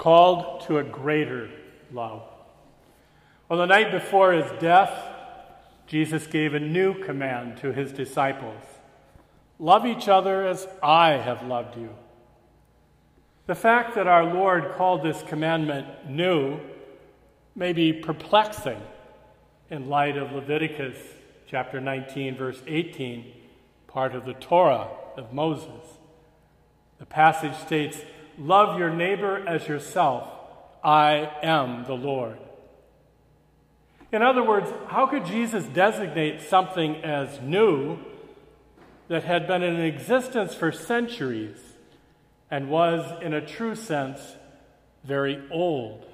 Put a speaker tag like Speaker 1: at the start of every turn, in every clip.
Speaker 1: called to a greater love. On the night before his death, Jesus gave a new command to his disciples Love each other as I have loved you. The fact that our Lord called this commandment new may be perplexing in light of Leviticus chapter 19, verse 18, part of the Torah of Moses. The passage states, Love your neighbor as yourself. I am the Lord. In other words, how could Jesus designate something as new that had been in existence for centuries and was, in a true sense, very old?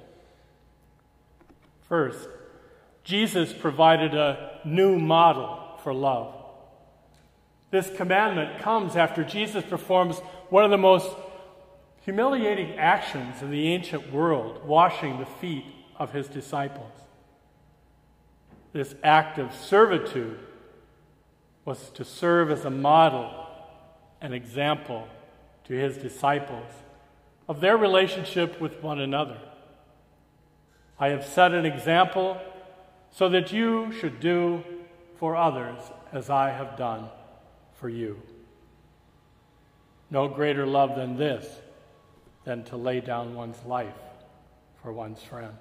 Speaker 1: First, Jesus provided a new model for love. This commandment comes after Jesus performs one of the most humiliating actions in the ancient world, washing the feet of his disciples. This act of servitude was to serve as a model, an example to his disciples of their relationship with one another. I have set an example so that you should do for others as I have done for you. No greater love than this, than to lay down one's life for one's friends.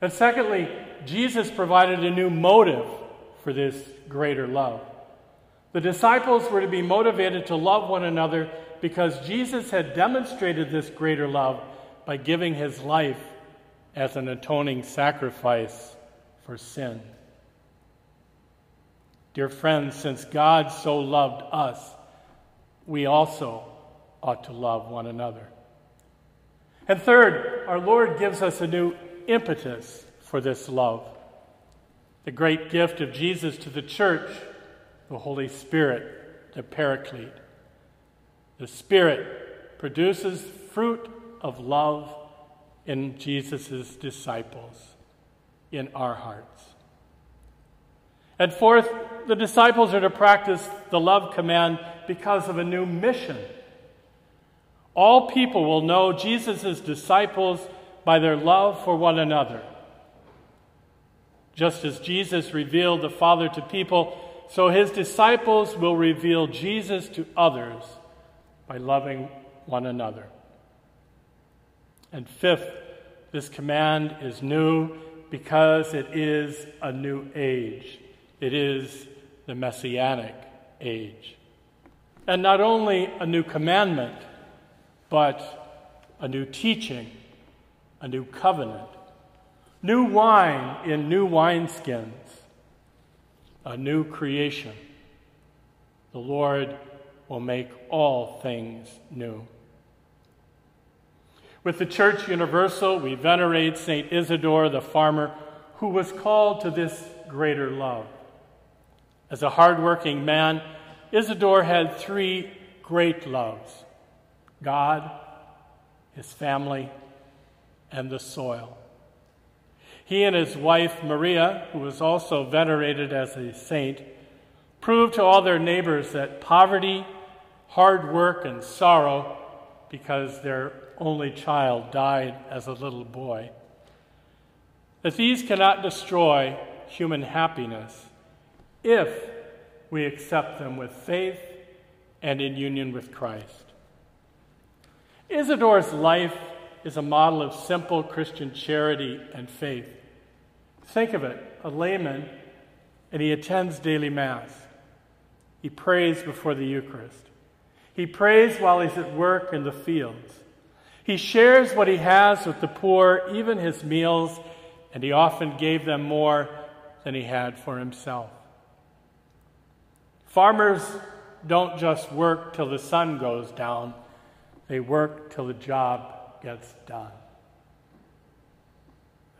Speaker 1: And secondly, Jesus provided a new motive for this greater love. The disciples were to be motivated to love one another because Jesus had demonstrated this greater love by giving his life as an atoning sacrifice for sin. Dear friends, since God so loved us, we also ought to love one another. And third, our Lord gives us a new impetus for this love. The great gift of Jesus to the church, the Holy Spirit, the Paraclete. The Spirit produces fruit of love in Jesus' disciples, in our hearts. And fourth, the disciples are to practice the love command because of a new mission. All people will know Jesus' disciples by their love for one another. Just as Jesus revealed the Father to people, so his disciples will reveal Jesus to others by loving one another. And fifth, this command is new because it is a new age. It is the messianic age. And not only a new commandment, but a new teaching, a new covenant, new wine in new wineskins, a new creation. The Lord will make all things new. With the Church Universal, we venerate St. Isidore the farmer who was called to this greater love. As a hardworking man, Isidore had three great loves God, his family, and the soil. He and his wife, Maria, who was also venerated as a saint, proved to all their neighbors that poverty, hard work, and sorrow, because their only child died as a little boy, that these cannot destroy human happiness if we accept them with faith and in union with Christ. Isidore's life is a model of simple Christian charity and faith. Think of it a layman, and he attends daily Mass. He prays before the Eucharist. He prays while he's at work in the fields. He shares what he has with the poor, even his meals, and he often gave them more than he had for himself. Farmers don't just work till the sun goes down, they work till the job gets done.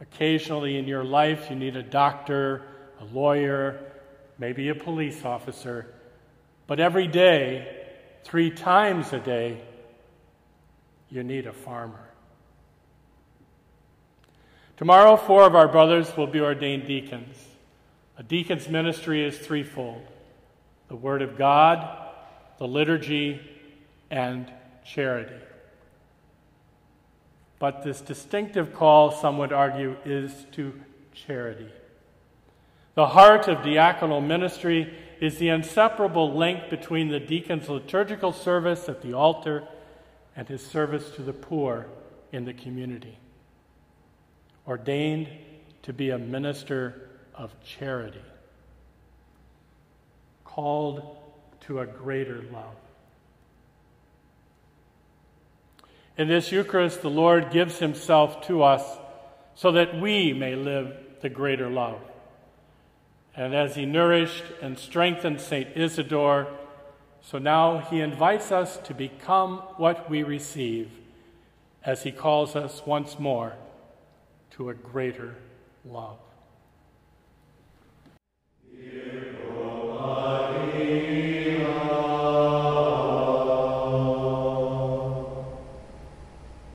Speaker 1: Occasionally in your life, you need a doctor, a lawyer, maybe a police officer, but every day, three times a day, you need a farmer. Tomorrow, four of our brothers will be ordained deacons. A deacon's ministry is threefold the Word of God, the liturgy, and charity. But this distinctive call, some would argue, is to charity. The heart of diaconal ministry is the inseparable link between the deacon's liturgical service at the altar and his service to the poor in the community. Ordained to be a minister of charity, called to a greater love. In this Eucharist, the Lord gives himself to us so that we may live the greater love. And as he nourished and strengthened St. Isidore, so now he invites us to become what we receive as he calls us once more to a greater love. Yeah.